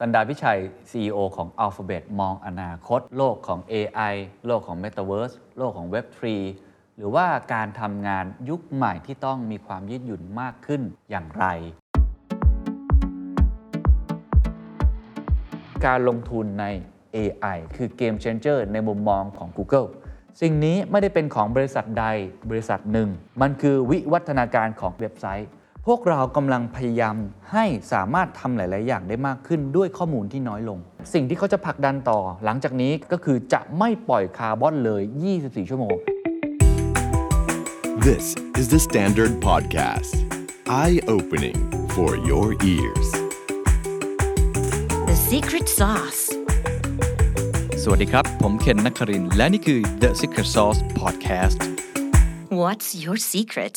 สันดาพิชัย CEO ของ Alphabet มองอนาคต โลกของ AI โลกของ Metaverse โลกของ Web3 หรือว่าการทำงานยุคใหม่ที่ต้องมีความยืดหยุ่นมากขึ้นอย่างไร การลงทุนใน AI คือเกม changer ในมุมมองของ Google สิ่งนี้ไม่ได้เป็นของบริษัทใดบริษัทหนึ่ง มันคือวิวัฒนาการของเว็บไซต์ พวกเรากำลังพยายามให้สามารถทำหลาย ๆ อย่างได้มากขึ้นด้วยข้อมูลที่น้อยลง สิ่งที่เขาจะผลักดันต่อ หลังจากนี้ก็คือจะไม่ปล่อยคาร์บอนเลย 24 ชั่วโมง This is the Standard Podcast. Eye opening for your ears. The secret sauce. สวัสดีครับ ผมเคนนักครินทร์และนี่คือ The Secret Sauce Podcast What's your secret?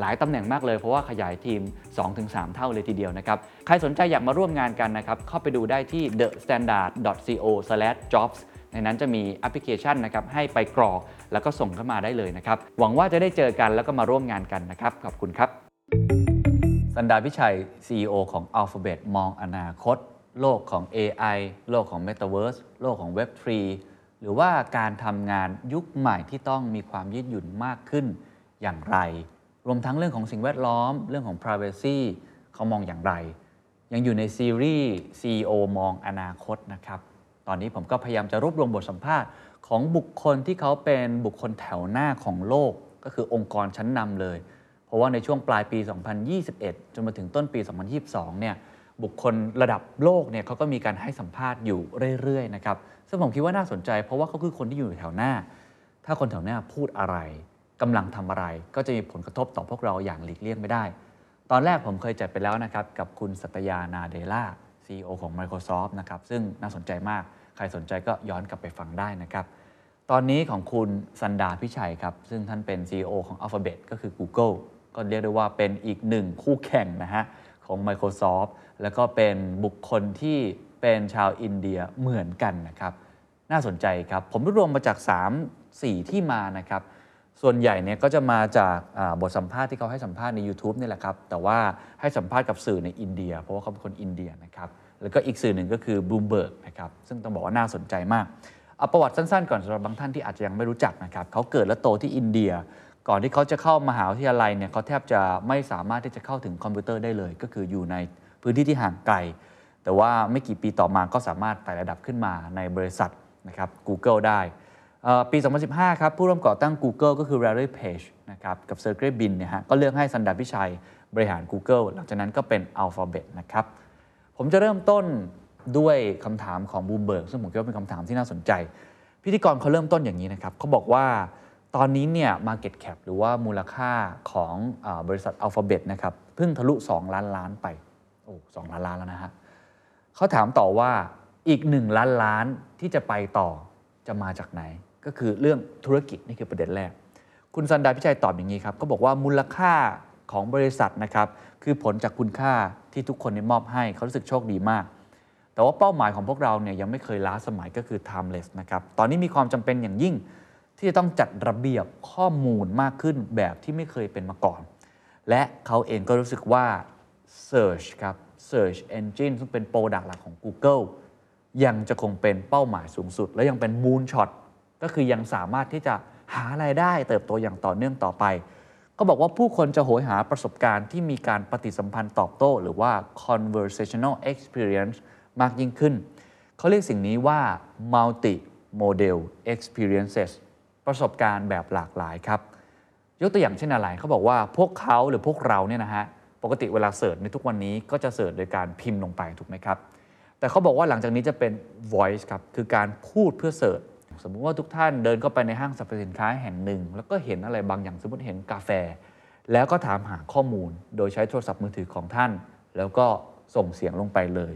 หลายตำแหน่งมากเลย เพราะว่าขยายทีม 2-3 เท่าเลยทีเดียวนะครับ ใครสนใจอยากมาร่วมงานกันนะครับ เข้าไปดูได้ที่ thestandard.co/jobs ในนั้นจะมีแอปพลิเคชันนะครับให้ไปกรอกแล้วก็ส่งเข้ามาได้เลยนะครับ หวังว่าจะได้เจอกันแล้วก็มาร่วมงานกันนะครับ ขอบคุณครับ Sundar Pichai CEO ของ Alphabet มองอนาคต โลกของ AI โลกของ Metaverse โลกของ Web3 หรือว่าการทำงานยุคใหม่ที่ต้องมีความยืดหยุ่นมากขึ้นอย่างไร รวมทั้งเรื่องของสิ่งแวดล้อม เรื่องของ Privacy เขามองอย่างไร ยังอยู่ในซีรีส์ CEO มองอนาคตนะครับ ตอนนี้ผมก็พยายามจะรวบรวมบทสัมภาษณ์ของบุคคลที่เขาเป็นบุคคลแถวหน้าของโลก ก็คือองค์กรชั้นนำเลย เพราะว่าในช่วงปลายปี 2021 จนมาถึงต้นปี 2022 เนี่ยบุคคลระดับโลกเนี่ยเขาก็มีการให้สัมภาษณ์อยู่เรื่อยๆนะครับซึ่งผมคิดว่าน่าสนใจ เพราะว่าเขาคือคนที่อยู่แถวหน้า ถ้าคนแถวหน้าพูดอะไร กำลังทำอะไร ก็จะมีผลกระทบต่อพวกเราอย่างหลีกเลี่ยงไม่ได้ ตอนแรกผมเคยจัดไปแล้วนะครับกับคุณสัตยานาเดล่า CEO ของ Microsoft นะครับซึ่งน่าสนใจมาก ใครสนใจก็ย้อนกลับไปฟังได้นะครับตอนนี้ของคุณสันดาพิชัยครับซึ่งท่านเป็น CEO ของ Alphabet ก็คือ Google ก็เรียกได้ว่าเป็นอีกหนึ่งคู่แข่งนะฮะของ Microsoft แล้วก็เป็นบุคคลที่เป็นชาวอินเดียเหมือนกันนะครับ น่าสนใจครับ ผมรวบรวมมาจาก 3 4 ที่มานะครับ ส่วนใหญ่เนี่ยก็จะมาจากบทสัมภาษณ์ที่เขาให้สัมภาษณ์ใน YouTube นี่แหละครับ แต่ว่าให้สัมภาษณ์กับสื่อในอินเดีย เพราะว่าเขาเป็นคนอินเดียนะครับ แล้วก็อีกสื่อหนึ่งก็คือ Bloomberg นะครับ ซึ่งต้องบอกว่าน่าสนใจมากเอาประวัติสั้นๆ ก่อนสำหรับบางท่านที่อาจจะยังไม่รู้จักนะครับเขาเกิดและโตที่อินเดีย ก่อนที่เขาจะเข้ามหาวิทยาลัยเนี่ยเขาแทบจะไม่สามารถที่จะเข้าถึงคอมพิวเตอร์ได้เลย ก็คืออยู่ในพื้นที่ที่ห่างไกล แต่ว่าไม่กี่ปีต่อมาก็สามารถไต่ระดับขึ้นมาในบริษัทนะครับ Google ได้ ปี 2015 ครับ ผู้ร่วมก่อตั้ง Google ก็คือ Larry Page นะครับกับ Sergey Brin เนี่ยฮะก็เลือกให้ Sundar Pichai บริหาร Google หลังจากนั้นก็เป็น Alphabet นะครับ ผมจะเริ่มต้นด้วยคำถามของบูมเบิร์กซึ่งผมคิดว่าเป็นคำถามที่น่าสนใจ พิธีกรเขาเริ่มต้นอย่างนี้นะครับเขาบอกว่าตอนนี้เนี่ย Market Cap หรือว่ามูลค่าของอบริษัท Alphabet นะครับเพิ่งทะลุ 2 ล้านล้านไปโอ้สองล้านล้านแล้วนะฮะเขาถามต่อว่าอีก 1 ล้านล้านที่จะไปต่อจะมาจากไหน ก็คือเรื่องธุรกิจนี่คือประเด็นแรก คุณสันดาพิชัยตอบอย่างนี้ครับเขาบอกว่ามูลค่าของบริษัทนะครับคือผลจากคุณค่าที่ทุกคนได้มอบให้เขารู้สึกโชคดีมาก แต่ว่าเป้าหมายของพวกเราเนี่ยยังไม่เคยล้าสมัยก็คือ timeless นะครับตอนนี้มีความจำเป็นอย่างยิ่งที่จะต้องจัดระเบียบข้อมูลมากขึ้นแบบที่ไม่เคยเป็นมาก่อน และเขาเองก็รู้สึกว่า Search ครับ Search Engine ซึ่งเป็นโปรดักต์หลักของ Google ยังจะคงเป็นเป้าหมายสูงสุด และยังเป็น Moonshot ก็คือยังสามารถที่จะหาไรายได้เติบโตอย่างต่อเนื่องต่อไป ก็บอกว่าผู้คนจะโหยหาประสบการณ์ที่มีการปฏิสัมพันธ์ตอบโต้ หรือว่า conversational experience มากยิ่งขึ้น เขาเรียกสิ่งนี้ว่า multi model experiences ประสบการณ์แบบหลากหลายครับ ยกตัวอย่างเช่นอะไรเขาบอกว่าพวกเขาหรือพวกเราเนี่ยนะฮะปกติเวลาเสิร์ชในทุกวันนี้ก็จะเสิร์ชโดยการพิมพ์ลงไปถูกไหมครับ แต่เขาบอกว่าหลังจากนี้จะเป็น voice ครับคือการพูดเพื่อเสิร์ช สมมุติว่าทุกท่านเดินเข้าไปในห้างสรรพสินค้าแห่งหนึ่ง แล้วก็เห็นอะไรบางอย่างสมมติเห็นกาแฟ แล้วก็ถามหาข้อมูล โดยใช้โทรศัพท์มือถือของท่าน แล้วก็ส่งเสียงลงไปเลย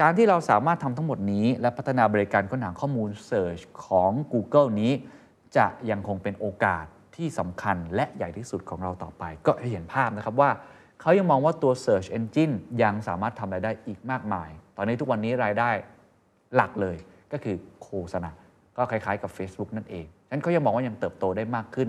การที่เราสามารถทำทั้งหมดนี้ และพัฒนาบริการค้นหาข้อมูล Search ของ Google นี้ จะยังคงเป็นโอกาสที่สำคัญและใหญ่ที่สุดของเราต่อไป ก็เห็นภาพนะครับว่าเขายังมองว่าตัว Search Engine ยังสามารถทำรายได้อีกมากมาย ตอนนี้ทุกวันนี้รายได้หลักเลยก็คือโฆษณา ก็คล้ายๆกับ Facebook นั่นเองฉะนั้นเขายังมองว่ายังเติบโตได้มากขึ้น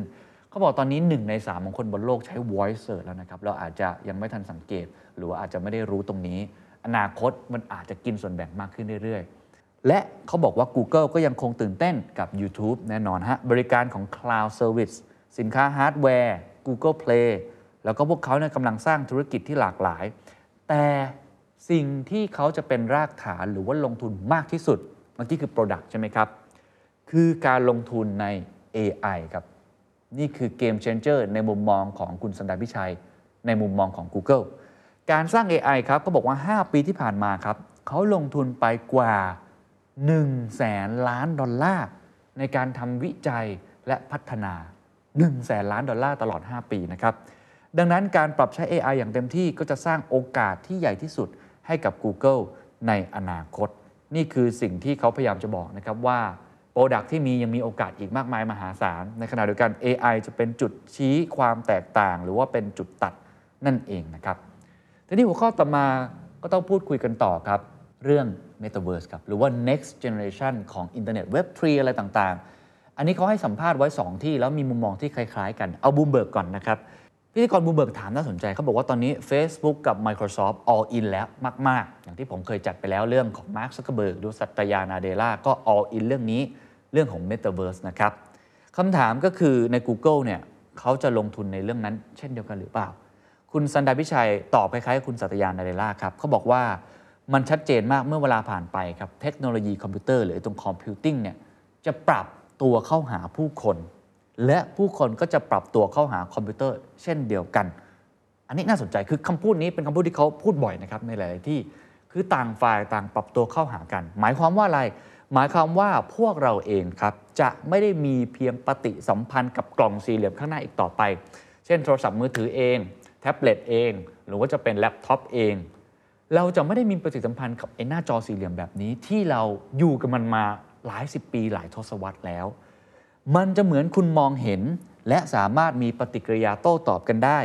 เขาบอกตอนนี้ 1 ใน 3 ของคนบนโลกใช้ voice search แล้วนะครับ เราอาจจะยังไม่ทันสังเกต หรือว่าอาจจะไม่ได้รู้ตรงนี้ อนาคตมันอาจจะกินส่วนแบ่งมากขึ้นเรื่อยๆ และเขาบอกว่า Google ก็ยังคงตื่นเต้นกับ YouTube แน่นอนฮะบริการของ Cloud Service สินค้าฮาร์ดแวร์ Google Play แล้วก็พวกเขาเนี่ยกำลังสร้างธุรกิจที่หลากหลาย แต่สิ่งที่เขาจะเป็นรากฐานหรือว่าลงทุนมากที่สุดเมื่อกี้คือ Product ใช่ไหมครับ คือการลงทุนใน AI ครับ นี่คือเกม changer ในมุมมองของคุณสันดาพิชัย ในมุมมองของ Google การสร้าง AI ครับก็บอกว่า 5 ปีที่ผ่านมาครับเขาลงทุนไปกว่า1แสนล้านดอลลาร์ในการทำวิจัยและพัฒนา1แสนล้านดอลลาร์ตลอด 5 ปีนะครับ ดังนั้นการปรับใช้ AI อย่างเต็มที่ก็จะสร้างโอกาสที่ใหญ่ที่สุดให้กับ Google ในอนาคต นี่คือสิ่งที่เขาพยายามจะบอกนะครับว่า product ที่มียังมีโอกาสอีกมากมายมหาศาล ในขณะเดียวกัน AI จะเป็นจุดชี้ความแตกต่าง หรือว่าเป็นจุดตัดนั่นเองนะครับทีนี้หัวข้อต่อมาก็ต้องพูดคุยกันต่อครับ เรื่อง Metaverse ครับ หรือว่า next generation ของอินเทอร์เน็ต Web3 อะไรต่างๆ อันนี้เขาให้สัมภาษณ์ไว้ 2 ที่แล้วมีมุมมองที่คล้ายๆ กันเอาบูมเบิร์กก่อนนะครับพิธีกรบูมเบิร์กถามน่าสนใจเขาบอกว่าตอนนี้ Facebook กับ Microsoft all in แล้วมาก ๆ อย่างที่ผมเคยจัดไปแล้วเรื่องของ Mark Zuckerberg หรือ Satya Nadella ก็ all in เรื่องนี้ เรื่องของ Metaverse นะครับคำถามก็คือใน Google เนี่ยเขาจะลงทุนในเรื่องนั้นเช่นเดียวกันหรือเปล่า คุณ Sundar Pichai ตอบคล้ายๆคุณ Satya Nadella ครับเขาบอกว่ามันชัดเจนมากเมื่อเวลาผ่านไปครับเทคโนโลยีคอมพิวเตอร์หรือตัว computing เนี่ยจะปรับตัวเข้าหาผู้คน และผู้คนก็จะปรับตัวเข้าหาคอมพิวเตอร์ เช่นเดียวกัน อันนี้น่าสนใจคือคำพูดนี้เป็นคำพูดที่เขาพูดบ่อยนะครับในหลาย ๆ ที่คือต่างฝ่ายต่างปรับตัวเข้าหากัน หมายความว่าอะไร หมายความว่าพวกเราเองครับจะไม่ได้มีเพียงปฏิสัมพันธ์กับกล่องสี่เหลี่ยมข้างหน้าอีกต่อไป เช่นโทรศัพท์มือถือเอง แท็บเล็ตเอง หรือว่าจะเป็นแล็ปท็อปเอง เราจะไม่ได้มีปฏิสัมพันธ์กับไอ้หน้าจอสี่เหลี่ยมแบบนี้ ที่เราอยู่กับมันมาหลายสิบปีหลายทศวรรษแล้ว มันจะเหมือนคุณมองเห็น และสามารถมีปฏิกิริยาโต้ตอบกันได้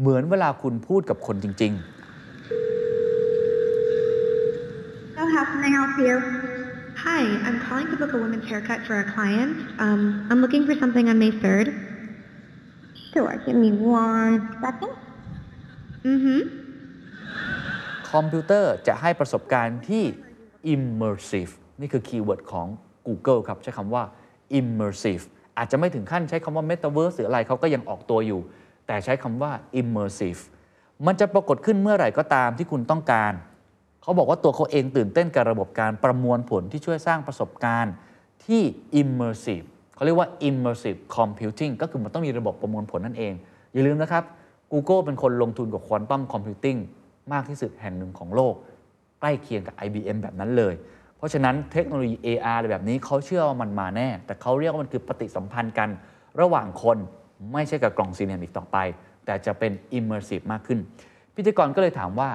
เหมือนเวลาคุณพูดกับคนจริง So how can I help you? Hi, I'm calling to book a women's haircut for a client. Um, I'm looking for something on May 3rd. Sure, give me one second. Mm-hmm. ๆคอมพิวเตอร์จะให้ประสบการณ์ที่ immersive นี่คือ keyword ของ Google ครับ ใช้คำว่า immersive อาจจะไม่ถึงขั้นใช้คำว่า metaverse หรืออะไรเขาก็ยังออกตัวอยู่ แต่ใช้คำว่า immersive มันจะปรากฏขึ้นเมื่อไหร่ก็ตามที่คุณต้องการ เขาบอกว่าตัวเขาเองตื่นเต้นกับระบบการประมวลผลที่ช่วยสร้างประสบการณ์ที่ immersive เขาเรียกว่า immersive computing ก็คือมันต้องมีระบบประมวลผลนั่นเอง อย่าลืมนะครับ Google เป็นคนลงทุนกับ quantum computing มากที่สุดแห่งหนึ่งของโลก ใกล้เคียงกับ IBM แบบนั้นเลย เพราะฉะนั้นเทคโนโลยี AR อะไรแบบนี้เขาเชื่อว่ามันมาแน่ แต่เขาเรียกว่ามันคือปฏิสัมพันธ์กัน ระหว่างคนไม่ใช่กับกล่องสี่เหลี่ยมอีกต่อไป แต่จะเป็น immersive มากขึ้น พิธีกรก็เลยถามว่า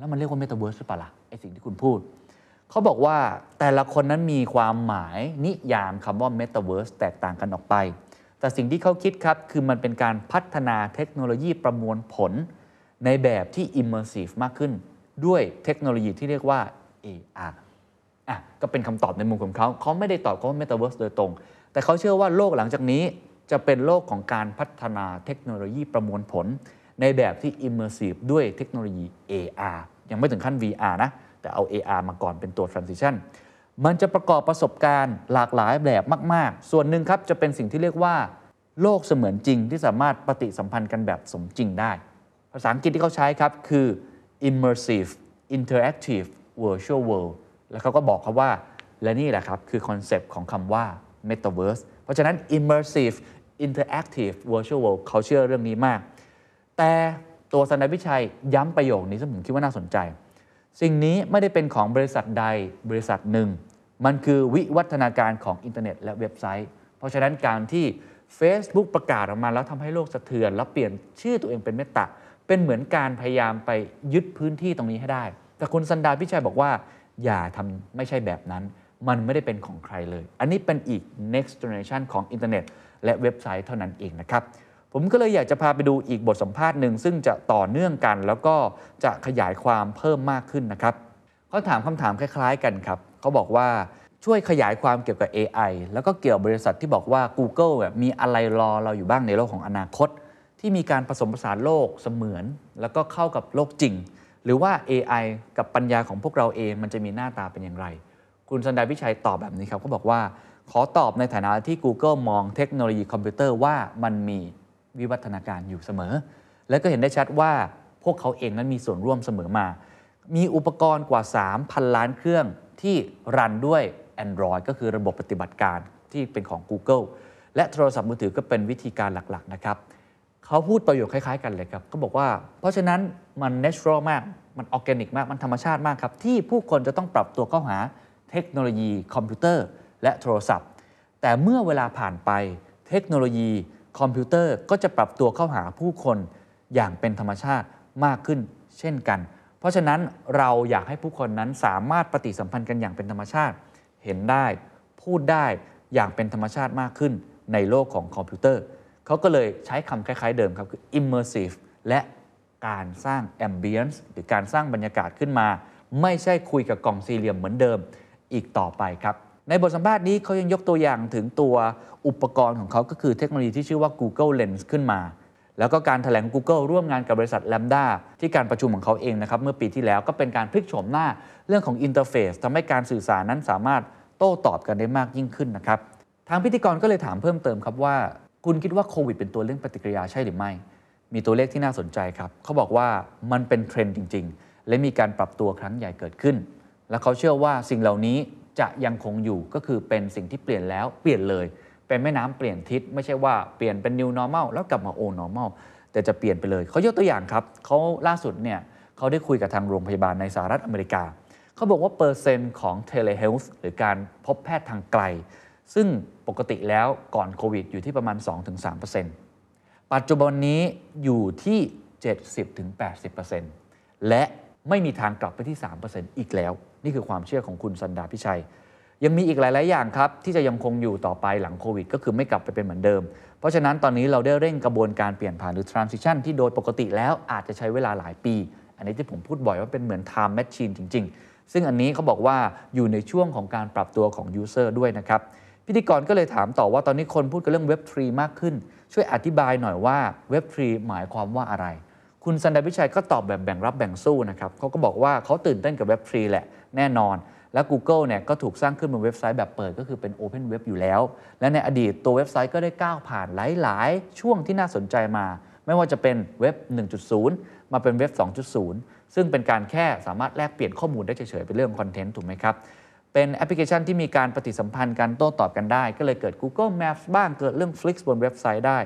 แล้วมันเรียกว่า metaverse หรือเปล่าล่ะไอสิ่งที่คุณพูด เขาบอกว่าแต่ละคนนั้นมีความหมายนิยามคำว่า metaverse แตกต่างกันออกไป แต่สิ่งที่เขาคิดครับ คือมันเป็นการพัฒนาเทคโนโลยีประมวลผล ในแบบที่ immersive มากขึ้น ด้วยเทคโนโลยีที่เรียกว่า AR อะก็เป็นคำตอบในมุมของเขา เขาไม่ได้ตอบว่า metaverse โดยตรง แต่เขาเชื่อว่าโลกหลังจากนี้จะเป็นโลกของการพัฒนาเทคโนโลยีประมวลผล ในแบบที่ immersive ด้วยเทคโนโลยี AR ยังไม่ถึงขั้น VR นะ แต่เอา AR มาก่อนเป็นตัว transition มันจะประกอบประสบการณ์หลากหลายแบบมาก ๆ ส่วนหนึ่งครับจะเป็นสิ่งที่เรียกว่า โลกเสมือนจริงที่สามารถปฏิสัมพันธ์กันแบบสมจริงได้ ภาษาอังกฤษที่เขาใช้ครับคือ immersive interactive virtual world แล้วเขาก็บอกครับว่า และนี่แหละครับคือคอนเซปต์ของคำว่า metaverse เพราะฉะนั้น immersive interactive virtual world เขาเชื่อเรื่องนี้มาก แต่ตัวสันดาพิชัยย้ำประโยคนี้ซึ่งผมคิดว่าน่าสนใจ สิ่งนี้ไม่ได้เป็นของบริษัทใดบริษัทหนึ่ง มันคือวิวัฒนาการของอินเทอร์เน็ตและเว็บไซต์ เพราะฉะนั้นการที่ Facebook ประกาศออกมาแล้วทำให้โลกสะเทือน แล้วเปลี่ยนชื่อตัวเองเป็น Meta เป็นเหมือนการพยายามไปยึดพื้นที่ตรงนี้ให้ได้ แต่คุณ Sundar Pichai บอกว่า อย่าทำไม่ใช่แบบนั้น มันไม่ได้เป็นของใครเลย อันนี้เป็นอีก next generation ของอินเทอร์เน็ตและเว็บไซต์เท่านั้นเองนะครับ ผมก็เลยอยากจะพาไปดูอีกบทสัมภาษณ์หนึ่งซึ่งจะต่อเนื่องกัน แล้วก็จะขยายความเพิ่มมากขึ้นนะครับเขาถามคำถามคล้าย ๆ กันครับเขาบอกว่าช่วยขยายความเกี่ยวกับ AI แล้วก็เกี่ยวกับบริษัทที่บอกว่า Google แบบมีอะไรรอเราอยู่บ้างในโลกของอนาคต ที่มีการผสมผสานโลกเสมือน แล้วก็เข้ากับโลกจริง หรือว่า AI กับปัญญาของพวกเราเองมันจะมีหน้าตาเป็นอย่างไร คุณสันดาพิชัยตอบแบบนี้ครับเขาบอกว่า ขอตอบในฐานะที่ Google มองเทคโนโลยีคอมพิวเตอร์ว่ามันมี วิวัฒนาการอยู่เสมอ และก็เห็นได้ชัดว่าพวกเขาเองนั้นมีส่วนร่วมเสมอมา มีอุปกรณ์กว่า 3,000 ล้านเครื่องที่รันด้วย Android ก็คือระบบปฏิบัติการที่เป็นของ Google และโทรศัพท์มือถือก็เป็นวิธีการหลักๆนะครับเขาพูดประโยคคล้ายๆกันเลยครับก็บอกว่า เพราะฉะนั้นมัน natural มากมันออร์แกนิกมากมันธรรมชาติมากครับ ที่ผู้คนจะต้องปรับตัวเข้าหาเทคโนโลยีคอมพิวเตอร์ และโทรศัพท์ แต่เมื่อเวลาผ่านไปเทคโนโลยี คอมพิวเตอร์ก็จะปรับตัวเข้าหาผู้คนอย่างเป็นธรรมชาติมากขึ้นเช่นกัน เพราะฉะนั้นเราอยากให้ผู้คนนั้นสามารถปฏิสัมพันธ์กันอย่างเป็นธรรมชาติ เห็นได้ พูดได้อย่างเป็นธรรมชาติมากขึ้นในโลกของคอมพิวเตอร์ เขาก็เลยใช้คำคล้ายๆเดิมครับคือ immersive และการสร้าง ambience หรือการสร้างบรรยากาศขึ้นมา ไม่ใช่คุยกับกล่องสี่เหลี่ยมเหมือนเดิมอีกต่อไปครับ ในบทสัมภาษณ์นี้เขายังยกตัวอย่างถึงตัวอุปกรณ์ของเขาก็คือเทคโนโลยีที่ชื่อว่า Google Lens ขึ้นมา แล้วก็การแถลง Google ร่วมงานกับบริษัท LaMDA ที่การประชุมของเขาเองนะครับเมื่อปีที่แล้วก็เป็นการพลิกโฉมหน้าเรื่องของ interface ทำให้การสื่อสารนั้นสามารถโต้ตอบกันได้มากยิ่งขึ้นนะครับทางพิธีกรก็เลยถามเพิ่มเติมครับว่า คุณคิดว่าโควิดเป็นตัวเรื่องปฏิกิริยาใช่หรือไม่ มีตัวเลขที่น่าสนใจครับเขาบอกว่ามันเป็นเทรนด์จริง ๆ และมีการปรับตัวครั้งใหญ่เกิดขึ้น และเขาเชื่อว่าสิ่งเหล่านี้ จะยังคงอยู่ก็คือเป็นสิ่งที่เปลี่ยนแล้วเปลี่ยนเลย เป็นแม่น้ำเปลี่ยนทิศไม่ใช่ว่าเปลี่ยนเป็น new normal แล้วกลับมา old normal แต่จะเปลี่ยนไปเลยเขายกตัวอย่างครับเขาล่าสุดเนี่ยเขาได้คุยกับทางโรงพยาบาลในสหรัฐอเมริกาเขาบอกว่าเปอร์เซ็นต์ของ telehealth หรือการพบแพทย์ทางไกล ซึ่งปกติแล้วก่อนโควิดอยู่ที่ประมาณ 2-3%ปัจจุบันนี้อยู่ที่ 70-80%และ ไม่มีทางกลับไปที่ 3%อีกแล้ว นี่คือความเชื่อของคุณสันดาพิชัย ยังมีอีกหลาย ๆ อย่างครับ ที่จะยังคงอยู่ต่อไปหลังโควิด ก็คือไม่กลับไปเป็นเหมือนเดิม เพราะฉะนั้นตอนนี้เราได้เร่งกระบวนการเปลี่ยนผ่านหรือ transition ที่โดยปกติแล้วอาจจะใช้เวลาหลายปี อันนี้ที่ผมพูดบ่อยว่าเป็นเหมือน time machine จริง ๆ ซึ่งอันนี้เขาบอกว่าอยู่ในช่วงของการปรับตัวของ user ด้วยนะครับพิธีกรก็เลยถามต่อว่าตอนนี้คนพูดกันเรื่อง Web 3มากขึ้น ช่วยอธิบายหน่อยว่า Web 3หมายความว่าอะไร คุณสันดาพิชัยก็ตอบแบบแบ่งรับแบ่งสู้นะครับเขาก็บอกว่าเขาตื่นเต้นกับ Web 3แหละแน่นอน และ Google เนี่ยก็ถูกสร้างขึ้นบนเว็บไซต์แบบเปิดก็คือเป็น Open Web อยู่แล้ว และในอดีตตัวเว็บไซต์ก็ได้ก้าวผ่านหลาย ๆ ช่วงที่น่าสนใจมา ไม่ว่าจะเป็นเว็บ 1.0 มาเป็นเว็บ 2.0 ซึ่งเป็นการแค่สามารถแลกเปลี่ยนข้อมูลได้เฉย ๆ เป็นเรื่องคอนเทนต์ถูกไหมครับเป็นแอปพลิเคชันที่มีการปฏิสัมพันธ์กันโต้ตอบกันได้ ก็เลยเกิด Google Maps บ้างเกิดเรื่อง Flix บนเว็บไซต์ได้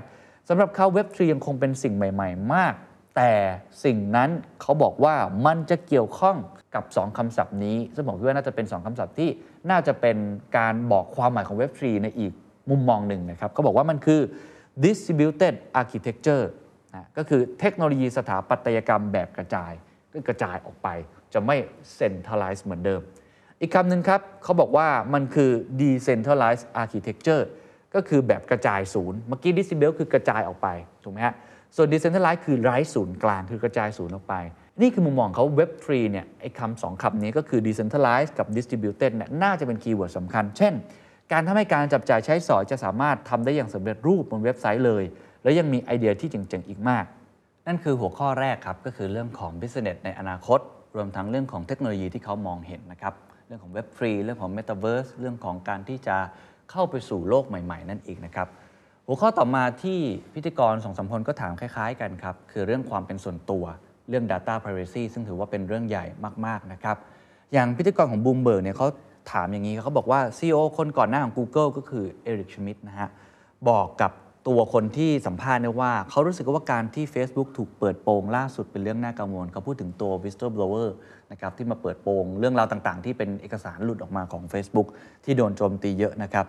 สำหรับเขาเว็บ3ยังคงเป็นสิ่งใหม่ ๆ มาก แต่สิ่งนั้นเขาบอกว่ามันจะเกี่ยวข้องกับ 2คำศัพท์นี้ ซึ่งผมคิดว่าน่าจะเป็น 2คำศัพท์ที่น่าจะเป็นการบอกความหมายของเว็บ3ในอีกมุมมองหนึ่งนะครับเขาบอกว่ามันคือ distributed architecture นะก็คือเทคโนโลยีสถาปัตยกรรมแบบกระจายก็กระจายออกไป จะไม่ centralize เหมือนเดิม อีกคำหนึ่งครับเขาบอกว่ามันคือ decentralized architecture ก็คือแบบกระจายศูนย์ เมื่อกี้ distribute คือกระจายออกไป ถูกไหมฮะ ส่วน decentralized คือไร้ศูนย์กลางคือกระจายศูนย์ออกไป นี่คือมุมมองเขา web 3เนี่ยไอ้คำสองคำนี้ก็คือ decentralized กับ distributed เนี่ยน่าจะเป็นคีย์เวิร์ดสำคัญ เช่น การทำให้การจับจ่ายใช้สอยจะสามารถทำได้อย่างสำเร็จรูปบนเว็บไซต์เลย และยังมีไอเดียที่เจ๋งๆอีกมาก นั่นคือหัวข้อแรกครับก็คือเรื่องของ business ในอนาคต รวมทั้งเรื่องของเทคโนโลยีที่เขามองเห็นนะครับเรื่องของเว็บฟรีเรื่องของ Metaverse เรื่องของการที่จะเข้าไปสู่โลกใหม่ ๆ นั่นเองนะครับ หัวข้อต่อมาที่พิธีกรสองสามคนก็ถามคล้ายๆกันครับ คือเรื่องความเป็นส่วนตัวเรื่อง Data Privacy ซึ่งถือว่าเป็นเรื่องใหญ่มาก ๆ นะครับ อย่างพิธีกรของบูมเบิร์กเนี่ยเขาถามอย่างนี้เขาบอกว่า CEO คนก่อนหน้าของ Google ก็คือ Eric Schmidt นะฮะ บอกกับตัวคนที่สัมภาษณ์เนี่ยว่า เขารู้สึกว่าการที่ Facebook ถูกเปิดโปงล่าสุดเป็นเรื่องน่ากังวลเขาพูดถึงตัว whistleblower นะครับที่มาเปิดโปงเรื่องราวต่างๆ ที่เป็นเอกสารหลุดออกมาของ Facebook ที่โดนโจมตีเยอะนะครับ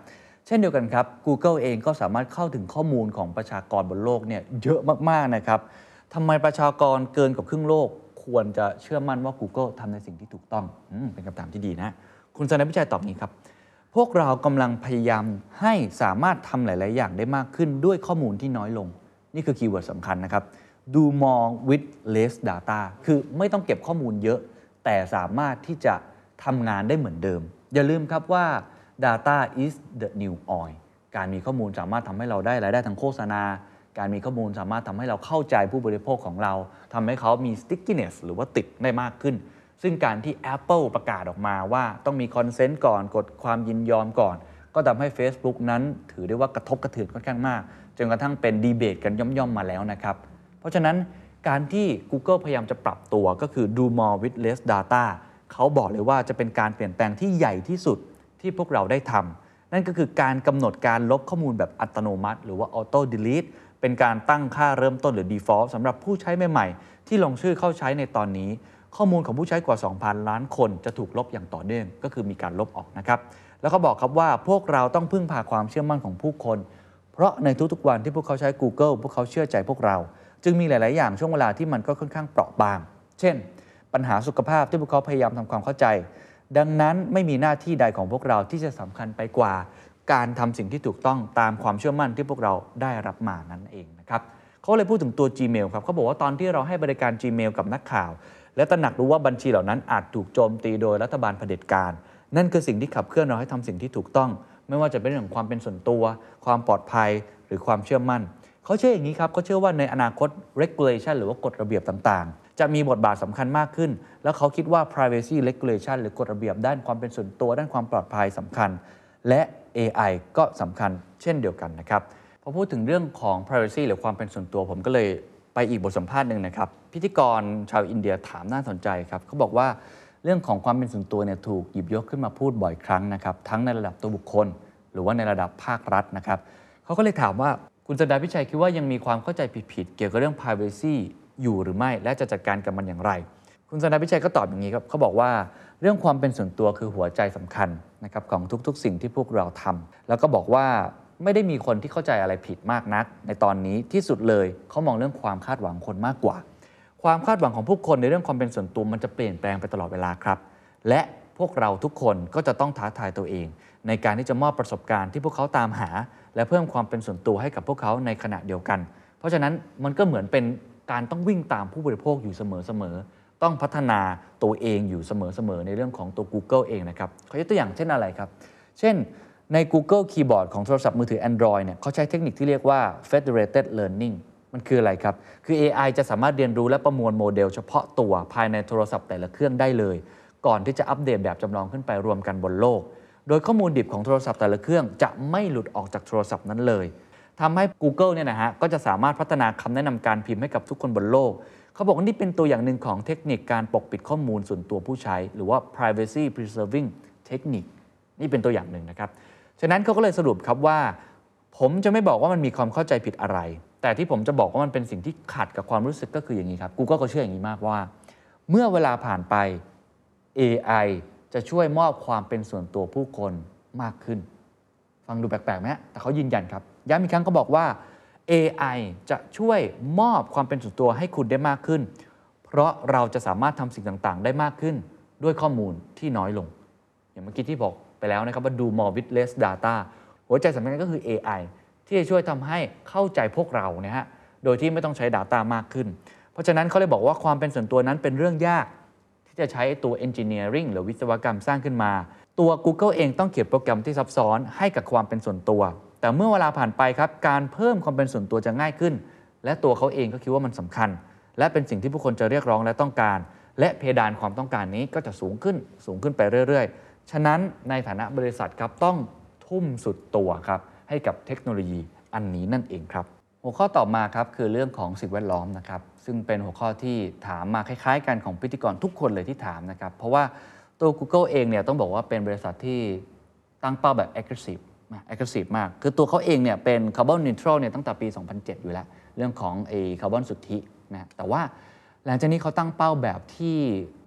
เช่นเดียวกันครับ Google เองก็สามารถเข้าถึงข้อมูลของประชากรบนโลกเนี่ยเยอะมากๆนะครับทำไมประชากรเกินกว่าครึ่งโลก ควรจะเชื่อมั่นว่า Google ทำในสิ่งที่ถูกต้องอเป็นคำถามที่ดีนะ คุณสนัยวิจัยตอบนี้ครับ พวกเรากำลังพยายามให้สามารถทำหลาย ๆ อย่างได้มากขึ้นด้วยข้อมูลที่น้อยลง นี่คือคีย์เวิร์ดสำคัญนะครับ do more with less data คือไม่ต้องเก็บข้อมูลเยอะ แต่สามารถที่จะทำงานได้เหมือนเดิม อย่าลืมครับว่า data is the new oil การมีข้อมูลสามารถทำให้เราได้รายได้ทางโฆษณา การมีข้อมูลสามารถทำให้เราเข้าใจผู้บริโภคของเราทำให้เขามี stickiness หรือว่าติดได้มากขึ้น ซึ่งการที่ Apple ประกาศออกมาว่าต้องมีคอนเซนต์ก่อนกดความยินยอมก่อน ก็ทำให้ Facebook นั้นถือได้ว่ากระทบกระเทือนค่อนข้างมาก จนกระทั่งเป็นดีเบตกันย่อมๆมาแล้วนะครับ เพราะฉะนั้นการที่ Google พยายามจะปรับตัวก็คือ do more with less data เขาบอกเลยว่าจะเป็นการเปลี่ยนแปลงที่ใหญ่ที่สุด ที่พวกเราได้ทำนั่นก็คือการกำหนดการลบข้อมูลแบบอัตโนมัติ หรือว่า auto delete เป็นการตั้งค่าเริ่มต้นหรือ default สำหรับผู้ใช้ใหม่ๆ ที่ลงชื่อเข้าใช้ในตอนนี้ ข้อมูลของผู้ใช้กว่า 2,000 ล้านคนจะถูกลบอย่างต่อเนื่อง ก็คือมีการลบออกนะครับ แล้วก็บอกครับว่าพวกเราต้องพึ่งพาความเชื่อมั่นของผู้คน เพราะในทุกๆวันที่พวกเขาใช้ Google พวกเขาเชื่อใจพวกเรา จึงมีหลาย ๆ อย่างช่วงเวลาที่มันก็ค่อนข้างเปราะบาง เช่น ปัญหาสุขภาพที่พวกเขาพยายามทำความเข้าใจ ดังนั้นไม่มีหน้าที่ใดของพวกเราที่จะสำคัญไปกว่า การทำสิ่งที่ถูกต้องตามความเชื่อมั่นที่พวกเราได้รับมานั่นเองนะครับเขาเลยพูดถึงตัว Gmail ครับเขาบอกว่าตอนที่เราให้บริการ Gmail กับนักข่าว และตระหนักรู้ว่าบัญชีเหล่านั้นอาจถูกโจมตีโดยรัฐบาลเผด็จการ นั่นคือสิ่งที่ขับเคลื่อนเราให้ทำสิ่งที่ถูกต้อง ไม่ว่าจะเป็นเรื่องของความเป็นส่วนตัว ความปลอดภัยหรือความเชื่อมั่นเขาเชื่ออย่างนี้ครับเขาเชื่อว่าในอนาคต regulation หรือว่ากฎระเบียบต่างๆ จะมีบทบาทสำคัญมากขึ้น แล้วเขาคิดว่า privacy regulation หรือกฎระเบียบด้านความเป็นส่วนตัวด้านความปลอดภัยสำคัญ และ AI ก็สำคัญเช่นเดียวกันนะครับพอพูดถึงเรื่องของ privacy หรือความเป็นส่วนตัวผมก็เลยไปอีกบทสัมภาษณ์หนึ่งนะครับ พิธีกรชาวอินเดียถามน่าสนใจครับเขาบอกว่าเรื่องของความเป็นส่วนตัวเนี่ยถูกหยิบยกขึ้นมาพูดบ่อยครั้งนะครับทั้งในระดับตัวบุคคล หรือว่าในระดับภาครัฐนะครับเขาก็เลยถามว่าคุณสดาพิชัยคิดว่ายังมีความเข้าใจผิดๆเกี่ยวกับเรื่อง privacy อยู่หรือไม่ และจะจัดการกับมันอย่างไร คุณสดาพิชัยก็ตอบอย่างนี้ครับเขาบอกว่าเรื่องความเป็นส่วนตัวคือหัวใจสำคัญนะครับของทุกๆ สิ่งที่พวกเราทำแล้วก็บอกว่าไม่ได้มีคนที่เข้าใจอะไรผิดมากนัก ในตอนนี้ที่สุดเลยเขามองเรื่องความคาดหวังคนมากกว่า ความคาดหวังของผู้คนในเรื่องความเป็นส่วนตัวมันจะเปลี่ยนแปลงไปตลอดเวลาครับ และพวกเราทุกคนก็จะต้องท้าทายตัวเอง ในการที่จะมอบประสบการณ์ที่พวกเขาตามหา และเพิ่มความเป็นส่วนตัวให้กับพวกเขาในขณะเดียวกัน เพราะฉะนั้นมันก็เหมือนเป็น การต้องวิ่งตามผู้บริโภคอยู่เสมอๆต้องพัฒนาตัวเองอยู่เสมอๆในเรื่องของตัว Google เองนะครับเขายกตัวอย่างเช่นอะไรครับ เช่นใน Google Keyboard ของโทรศัพท์มือถือ Android เนี่ยเขาใช้เทคนิคที่เรียกว่า federated learning มันคืออะไรครับ คือ AI จะสามารถเรียนรู้และประมวลโมเดลเฉพาะตัวภายในโทรศัพท์แต่ละเครื่องได้เลย ก่อนที่จะอัปเดตแบบจำลองขึ้นไปรวมกันบนโลก โดยข้อมูลดิบของโทรศัพท์แต่ละเครื่องจะไม่หลุดออกจากโทรศัพท์นั้นเลย ทำให้ Google เนี่ยนะฮะก็จะสามารถพัฒนาคำแนะนำการพิมพ์ให้กับทุกคนบนโลก เขาบอกว่านี่เป็นตัวอย่างหนึ่งของเทคนิคการปกปิดข้อมูลส่วนตัวผู้ใช้ หรือว่า privacy preserving technique นี่เป็นตัวอย่างหนึ่งนะครับ ฉะนั้นเขาก็เลยสรุปครับว่า ผมจะไม่บอกว่ามันมีความเข้าใจผิดอะไร แต่ที่ผมจะบอกว่ามันเป็นสิ่งที่ขัดกับความรู้สึกก็คืออย่างนี้ครับ Google ก็เชื่ออย่างนี้มากว่า เมื่อเวลาผ่านไป AI จะช่วยมอบความเป็นส่วนตัวผู้คนมากขึ้น ฟังดูแปลกๆไหมแต่เขายืนยันครับ ย้ำอีกครั้งเขาบอกว่า AI จะช่วยมอบความเป็นส่วนตัวให้คุณได้มากขึ้น เพราะเราจะสามารถทำสิ่งต่างๆ ได้มากขึ้น ด้วยข้อมูลที่น้อยลง อย่างเมื่อกี้ที่บอกไปแล้วนะครับว่า do more with less data หัวใจสำคัญก็คือ AI ที่จะช่วยทำให้เข้าใจพวกเรานะฮะโดยที่ไม่ต้องใช้ Data มากขึ้น เพราะฉะนั้นเขาเลยบอกว่าความเป็นส่วนตัวนั้นเป็นเรื่องยาก ที่จะใช้ตัว engineering หรือวิศวกรรมสร้างขึ้นมา ตัว Google เองต้องเขียนโปรแกรมที่ซับซ้อนให้กับความเป็นส่วนตัว แต่เมื่อเวลาผ่านไปครับการเพิ่มความเป็นส่วนตัวจะง่ายขึ้น และตัวเขาเองก็คิดว่ามันสำคัญ และเป็นสิ่งที่ผู้คนจะเรียกร้องและต้องการ และเพดานความต้องการนี้ก็จะสูงขึ้นสูงขึ้นไปเรื่อย ๆ ฉะนั้นในฐานะบริษัทครับต้องทุ่มสุดตัวครับให้กับเทคโนโลยีอันนี้นั่นเองครับ หัวข้อต่อมาครับคือเรื่องของสิ่งแวดล้อมนะครับซึ่งเป็นหัวข้อที่ถามมาคล้ายๆ กันของพิธีกรทุกคนเลยที่ถามนะครับเพราะว่าตัว Google เองเนี่ยต้องบอกว่าเป็นบริษัทที่ตั้งเป้าแบบ aggressive นะ aggressive มาก คือตัวเขาเองเนี่ยเป็นคาร์บอนนิวทรัลเนี่ยตั้งแต่ปี 2007 อยู่แล้ว เรื่องของไอ้คาร์บอนสุทธินะแต่ว่าหลังจากนี้เขาตั้งเป้าแบบที่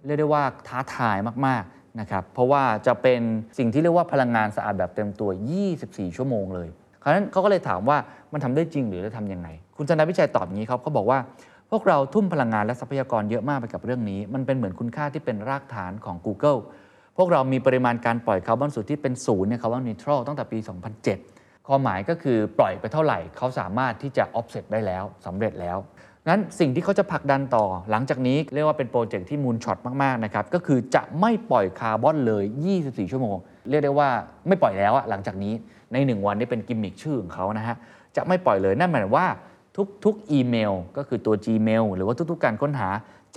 เรียกได้ว่าท้าทายมากๆนะครับเพราะว่าจะเป็นสิ่งที่เรียกว่าพลังงานสะอาดแบบเต็มตัว 24 ชั่วโมงเลยคราวนั้นเขาก็เลยถามว่ามันทำได้จริงหรือจะทำยังไง คุณซุนดาร์ พิชัยตอบอย่างนี้ครับเขาบอกว่าพวกเราทุ่มพลังงานและทรัพยากรเยอะมากไปกับเรื่องนี้ มันเป็นเหมือนคุณค่าที่เป็นรากฐานของ Google พวกเรามีปริมาณการปล่อยคาร์บอนสุทธิเป็นศูนย์เนี่ย carbon neutral ตั้งแต่ปี 2007 ความหมายก็คือปล่อยไปเท่าไหร่เขาสามารถที่จะ offset ได้แล้วสำเร็จแล้วงั้นสิ่งที่เขาจะผลักดันต่อ หลังจากนี้เรียกว่าเป็นโปรเจกต์ที่ moonshot มากๆนะครับก็คือจะไม่ปล่อยคาร์บอนเลย 24 ชั่วโมง เรียกได้ว่าไม่ปล่อยแล้วอะหลังจากนี้ใน 1 วันนี่เป็นกิมมิคชื่อของเขานะฮะจะไม่ปล่อยเลยนั่นหมายว่าทุกๆอีเมล ก็คือตัว Gmail หรือว่าทุกๆ การค้นหา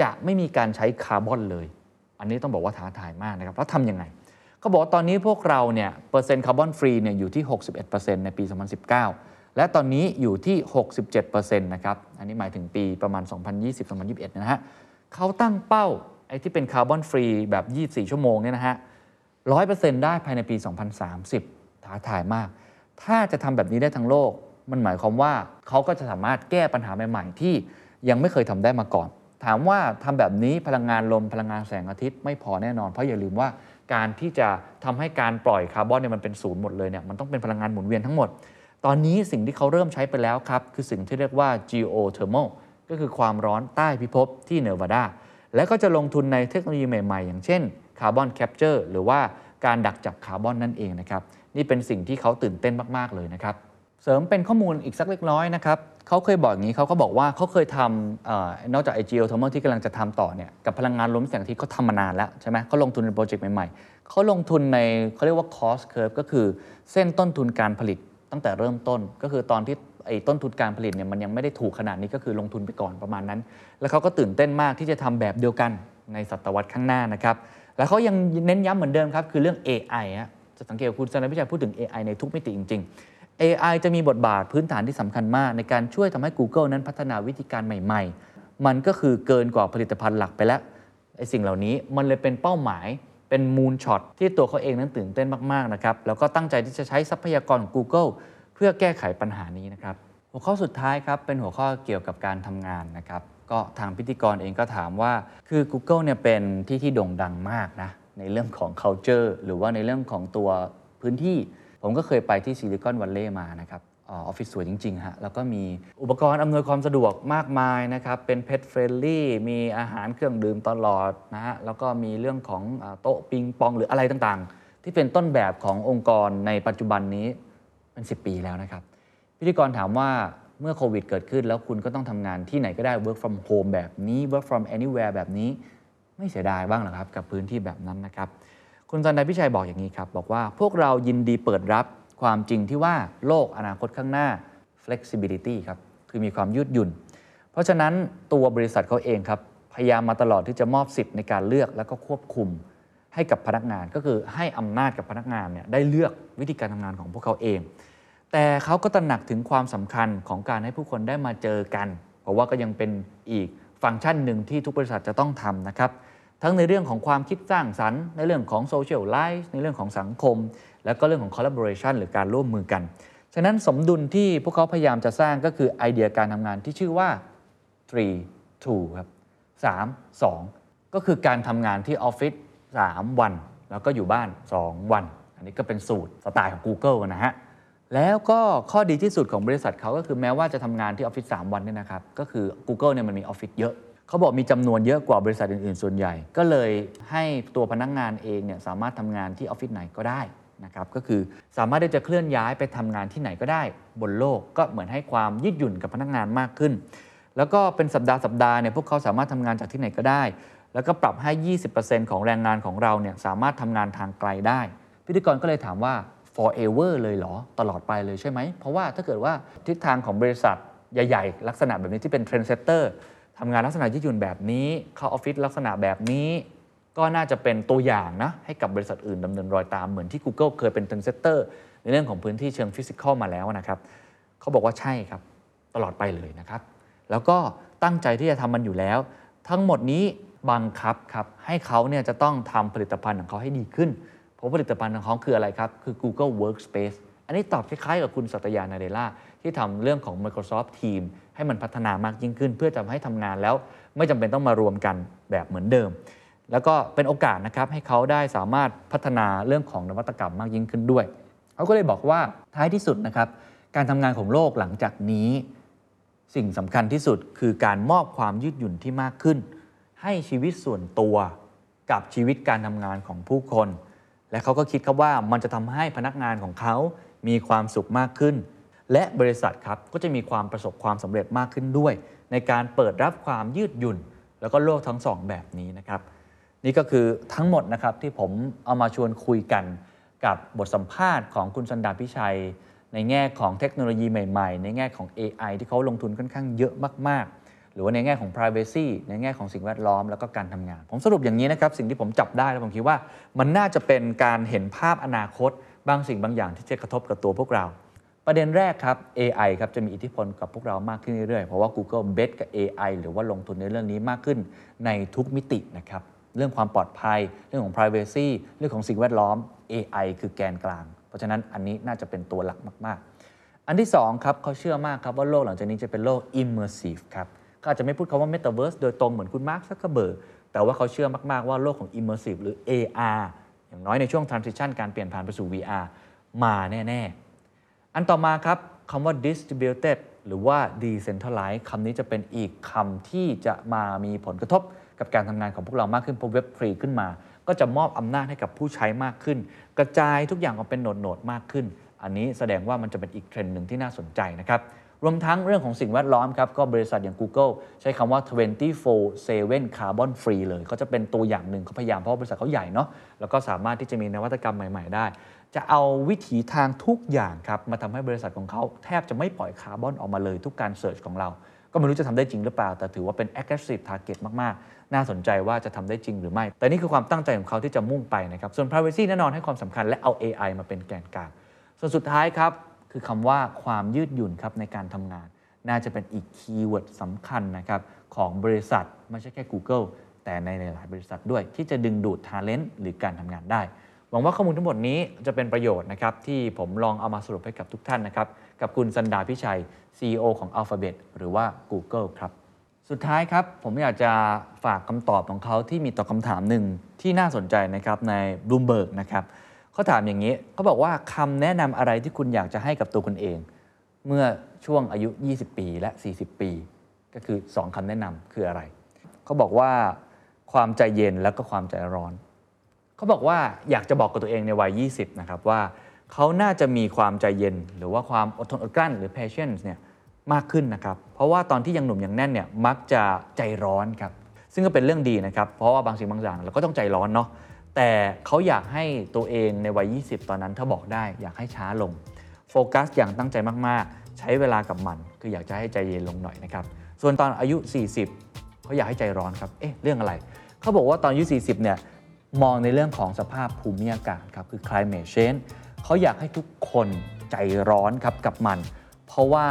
จะไม่มีการใช้คาร์บอนเลย อันนี้ต้องบอกว่าท้าทายมากนะครับ แล้วทำยังไงเขาบอกว่าตอนนี้พวกเราเนี่ยเปอร์เซ็นต์ carbon free เนี่ยอยู่ที่ 61%ในปี 2019 และตอนนี้อยู่ที่ 67%นะครับ อันนี้หมายถึงปีประมาณ 2020-2021 นะฮะเขาตั้งเป้าไอ้ที่เป็นคาร์บอนฟรีแบบ 24 ชั่วโมงเนี่ยนะฮะ 100%ได้ภายในปี 2030 ท้าทายมาก ถ้าจะทำแบบนี้ได้ทั้งโลก มันหมายความว่าเขาก็จะสามารถแก้ปัญหาใหม่ ๆ ที่ยังไม่เคยทำได้มาก่อน ถามว่าทำแบบนี้พลังงานลมพลังงานแสงอาทิตย์ไม่พอแน่นอน เพราะอย่าลืมว่าการที่จะทำให้การปล่อยคาร์บอนเนี่ยมันเป็นศูนย์หมดเลยเนี่ยมันต้องเป็นพลังงานหมุนเวียนทั้งหมด ตอนนี้สิ่งที่เขาเริ่มใช้ไปแล้วครับ คือสิ่งที่เรียกว่า geothermal ก็คือความร้อนใต้พิภพที่เนวาดาและก็จะลงทุนในเทคโนโลยีใหม่ ๆ อย่างเช่น carbon capture หรือว่าการดักจับคาร์บอนนั่นเองนะครับนี่เป็นสิ่งที่เขาตื่นเต้นมากๆเลยนะครับเสริมเป็นข้อมูลอีกสักเล็กน้อยนะครับ เขาเคยบอกอย่างนี้เขาก็บอกว่าเขาเคยทำอ๋อนอกจากไอ geothermal ที่กำลังจะทำต่อเนี่ยกับพลังงานลมแสงอาทิตย์เขาทำมานานแล้วใช่ไหมเขาลงทุนในโปรเจกต์ใหม่ๆเขาลงทุนในเขาเรียกว่า cost curve ก็คือเส้นต้นทุนการผลิตตั้งแต่เริ่มต้น ก็คือตอนที่ไอ้ต้นทุนการผลิตเนี่ยมันยังไม่ได้ถูกขนาดนี้ก็คือลงทุนไปก่อนประมาณนั้น แล้วเขาก็ตื่นเต้นมากที่จะทำแบบเดียวกันในศตวรรษข้างหน้านะครับแล้วเขายังเน้นย้ำเหมือนเดิมครับคือเรื่อง AI ฮะจะสังเกตคุณสนพิชัยพูดถึง AI ในทุกมิติจริง ๆ AI จะมีบทบาทพื้นฐานที่สำคัญมาก ในการช่วยทำให้ Google นั้นพัฒนาวิธีการใหม่ ๆ มันก็คือเกินกว่าผลิตภัณฑ์หลักไปแล้วไอ้สิ่งเหล่านี้มันเลยเป็นเป้าหมายเป็นมูลช็อตที่ตัวเขาเองนั้นตื่นเต้นมากๆนะครับแล้วก็ตั้งใจที่จะใช้ทรัพยากรของ Google เพื่อแก้ไขปัญหานี้นะครับหัวข้อสุดท้ายครับเป็นหัวข้อเกี่ยวกับการทำงานนะครับก็ทางพิธีกรเองก็ถามว่าคือ Google เนี่ยเป็นที่ที่โด่งดังมากนะในเรื่องของ culture หรือว่าในเรื่องของตัวพื้นที่ ผมก็เคยไปที่ Silicon Valley มานะครับออฟฟิศสวยจริงๆฮะแล้วก็มีอุปกรณ์อำนวยความสะดวกมากมายนะครับ เป็น pet friendly มีอาหารเครื่องดื่มตลอดนะฮะแล้วก็มีเรื่องของโต๊ะปิงปองหรืออะไรต่างๆ ที่เป็นต้นแบบขององค์กรในปัจจุบันนี้เป็น 10 ปีแล้วนะครับ พิธีกรถามว่าเมื่อโควิดเกิดขึ้น แล้วคุณก็ต้องทำงานที่ไหนก็ได้ work from home แบบนี้ work from anywhere แบบนี้ ไม่เสียดายบ้างหรอครับ กับพื้นที่แบบนั้นนะครับ คุณสันดาพิชัยบอกอย่างนี้ครับ บอกว่าพวกเรายินดีเปิดรับความจริงที่ว่าโลกอนาคตข้างหน้า flexibility ครับ คือมีความยืดหยุ่น เพราะฉะนั้นตัวบริษัทเขาเองครับ พยายามมาตลอดที่จะมอบสิทธิ์ในการเลือกแล้วก็ควบคุมให้กับพนักงาน ก็คือให้อำนาจกับพนักงานเนี่ยได้เลือกวิธีการทำงานของพวกเขาเอง แต่เขาก็ตระหนักถึงความสำคัญของการให้ผู้คนได้มาเจอกัน เพราะว่าก็ยังเป็นอีกฟังก์ชันหนึ่งที่ทุกบริษัทจะต้องทำนะครับ ทั้งในเรื่องของความคิดสร้างสรรค์ ในเรื่องของโซเชียลไลฟ์ในเรื่องของสังคม แล้วก็เรื่องของ collaboration หรือการร่วมมือกัน ฉะนั้นสมดุลที่พวกเขาพยายามจะสร้างก็คือไอเดียการทำงานที่ชื่อว่า three two ครับ 3 2 ก็คือการทำงานที่ออฟฟิศ3 วัน แล้วก็อยู่บ้าน 2 วัน อันนี้ก็เป็นสูตรสไตล์ของ Google นะฮะแล้วก็ข้อดีที่สุดของบริษัทเขาก็คือแม้ว่าจะทำงานที่ออฟฟิศ3วันเนี่ยนะครับก็คือ Google เนี่ยมันมีออฟฟิศเยอะ เขาบอกมีจำนวนเยอะกว่าบริษัทอื่น ๆ ส่วนใหญ่ ก็เลยให้ตัวพนักงานเองเนี่ยสามารถทำงานที่ออฟฟิศไหนก็ได้นะครับก็คือสามารถที่จะเคลื่อนย้ายไปทำงานที่ไหนก็ได้บนโลกก็เหมือนให้ความยืดหยุ่นกับพนักงานมากขึ้น แล้วก็เป็นสัปดาห์สัปดาห์เนี่ยพวกเขาสามารถทำงานจากที่ไหนก็ได้ แล้วก็ปรับให้ 20%ของแรงงานของเราเนี่ยสามารถทำงานทางไกลได้ พิธีกรก็เลยถามว่า forever เลยเหรอ ตลอดไปเลยใช่ไหม เพราะว่าถ้าเกิดว่าทิศทางของบริษัทใหญ่ ๆ ลักษณะแบบนี้ที่เป็น trendsetter ทำงานลักษณะยืดหยุ่นแบบนี้ เข้าออฟฟิศลักษณะแบบนี้ ก็น่าจะเป็นตัวอย่างนะให้กับบริษัทอื่นดำเนินรอยตามเหมือนที่ Google เคยเป็น trendsetterในเรื่องของพื้นที่เชิงฟิสิกอลมาแล้วนะครับเขาบอกว่าใช่ครับตลอดไปเลยนะครับ แล้วก็ตั้งใจที่จะทำมันอยู่แล้ว ทั้งหมดนี้บังคับครับให้เขาเนี่ยจะต้องทำผลิตภัณฑ์ของเขาให้ดีขึ้น เพราะผลิตภัณฑ์ของเขาคืออะไรครับ คือ Google Workspace อันนี้ตอบคล้ายๆกับคุณสัตยานาเดล่า ที่ทำเรื่องของ Microsoft Teams ให้มันพัฒนามากยิ่งขึ้น เพื่อจะให้ทำงานแล้วไม่จำเป็นต้องมารวมกันแบบเหมือนเดิม แล้วก็เป็นโอกาสนะครับให้เขาได้สามารถพัฒนาเรื่องของนวัตกรรมมากยิ่งขึ้นด้วย เขาก็เลยบอกว่าท้ายที่สุดนะครับการทำงานของโลกหลังจากนี้ สิ่งสำคัญที่สุดคือการมอบความยืดหยุ่นที่มากขึ้น ให้ชีวิตส่วนตัวกับชีวิตการทำงานของผู้คน และเขาก็คิดครับว่ามันจะทำให้พนักงานของเขามีความสุขมากขึ้น และบริษัทครับก็จะมีความประสบความสำเร็จมากขึ้นด้วย ในการเปิดรับความยืดหยุ่น แล้วก็โลกทั้งสองแบบนี้นะครับนี่ก็คือทั้งหมดนะครับที่ผมเอามาชวนคุยกันกับบทสัมภาษณ์ของคุณสันดาพิชัย ในแง่ของเทคโนโลยีใหม่ๆ ในแง่ของ AI ที่เขาลงทุนค่อนข้างเยอะมากๆ หรือว่าในแง่ของ Privacy ในแง่ของสิ่งแวดล้อมแล้วก็การทำงาน ผมสรุปอย่างนี้นะครับสิ่งที่ผมจับได้แล้วผมคิดว่า มันน่าจะเป็นการเห็นภาพอนาคต บางสิ่งบางอย่างที่จะกระทบกับตัวพวกเรา ประเด็นแรกครับ AI ครับจะมีอิทธิพลกับพวกเรามากขึ้นเรื่อยๆ เพราะว่า Google bet กับ AI หรือว่าลงทุนในเรื่องนี้มากขึ้นในทุกมิตินะครับเรื่องความปลอดภัย เรื่องของ Privacy เรื่องของสิ่งแวดล้อม AI คือแกนกลาง เพราะฉะนั้นอันนี้น่าจะเป็นตัวหลักมาก ๆ อันที่2ครับเขาเชื่อมากครับว่าโลกหลังจากนี้จะเป็นโลก immersive ครับเขาอาจจะไม่พูดคำว่า metaverse โดยตรงเหมือนคุณมาร์คซักเคอร์เบิร์กแต่ว่าเขาเชื่อมากๆว่าโลกของ immersive หรือ AR อย่างน้อยในช่วง transition การเปลี่ยนผ่านไปสู่ VR มาแน่ ๆ อันต่อมาครับคำว่า distributed หรือว่า decentralized คำนี้จะเป็นอีกคำที่จะมามีผลกระทบกับการทำงานของพวกเรามากขึ้นเพราะเว็บฟรีขึ้นมา ก็จะมอบอำนาจให้กับผู้ใช้มากขึ้น กระจายทุกอย่างออกเป็นโหนดๆมากขึ้น อันนี้แสดงว่ามันจะเป็นอีกเทรนด์หนึ่งที่น่าสนใจนะครับรวมทั้งเรื่องของสิ่งแวดล้อมครับ ก็บริษัทอย่าง Google ใช้คำว่า 24/7 carbon free เลยเขาจะเป็นตัวอย่างหนึ่งเขาพยายามเพราะบริษัทเขาใหญ่เนาะแล้วก็สามารถที่จะมีนวัตกรรมใหม่ ๆ ได้ จะเอาวิถีทางทุกอย่างครับมาทำให้บริษัทของเขาแทบจะไม่ปล่อยคาร์บอนออกมาเลยทุกการ search ของเรา ก็ไม่รู้จะทำได้จริงหรือเปล่า แต่ถือว่าเป็น aggressive target มากๆ น่าสนใจว่าจะทำได้จริงหรือไม่ แต่นี่คือความตั้งใจของเขาที่จะมุ่งไปนะครับส่วน privacy แน่นอนให้ความสำคัญและเอา AI มาเป็นแกนกลางส่วนสุดท้ายครับคือคำว่าความยืดหยุ่นครับในการทำงาน น่าจะเป็นอีกคีย์เวิร์ดสำคัญนะครับของบริษัทไม่ใช่แค่ Google แต่ในหลายๆบริษัทด้วยที่จะดึงดูด talent หรือการทำงานได้ หวังว่าข้อมูลทั้งหมดนี้จะเป็นประโยชน์นะครับที่ผมลองเอามาสรุปให้กับทุกท่านนะครับ กับคุณสันดาพิชัย CEO ของ Alphabet หรือว่า Google ครับ สุดท้ายครับ ผมอยากจะฝากคำตอบของเขาที่มีต่อคำถามหนึ่งที่น่าสนใจนะครับใน Bloomberg นะครับเขาถามอย่างนี้เขาบอกว่าคำแนะนำอะไรที่คุณอยากจะให้กับตัวคุณเอง เมื่อช่วงอายุ 20 ปีและ 40 ปี ก็คือ 2คำแนะนำคืออะไร เขาบอกว่าความใจเย็นแล้วก็ความใจร้อน เขาบอกว่าอยากจะบอกกับตัวเองในวัย 20 นะครับว่าเขาน่าจะมีความใจเย็น หรือว่าความอดทนอดกลั้นหรือ patience เนี่ยมากขึ้นนะครับ เพราะว่าตอนที่ยังหนุ่มยังแน่นเนี่ยมักจะใจร้อนครับ ซึ่งก็เป็นเรื่องดีนะครับ เพราะว่าบางสิ่งบางอย่างเราก็ต้องใจร้อนเนาะ แต่เขาอยากให้ตัวเองในวัย 20 ตอนนั้นถ้าบอกได้อยากให้ช้าลง โฟกัสอย่างตั้งใจมากๆ ใช้เวลากับมัน คืออยากจะให้ใจเย็นลงหน่อยนะครับ ส่วนตอนอายุ 40 เขาอยากให้ใจร้อนครับ เอ๊ะ เรื่องอะไร เขาบอกว่าตอนอายุ 40 เนี่ย มองในเรื่องของสภาพภูมิอากาศครับคือ climate change เขาอยากให้ทุกคนใจร้อนครับกับมัน เพราะว่า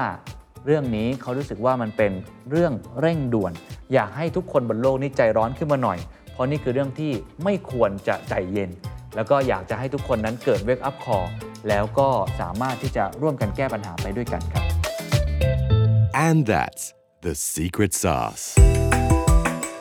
เรื่องนี้เขารู้สึกว่ามันเป็นเรื่องเร่งด่วน อยากให้ทุกคนบนโลกนี้ใจร้อนขึ้นมาหน่อย เพราะนี่คือเรื่องที่ไม่ควรจะใจเย็น แล้วก็อยากจะให้ทุกคนนั้นเกิด wake up call แล้วก็สามารถที่จะร่วมกันแก้ปัญหาไปด้วยกันครับ And that's the secret sauce.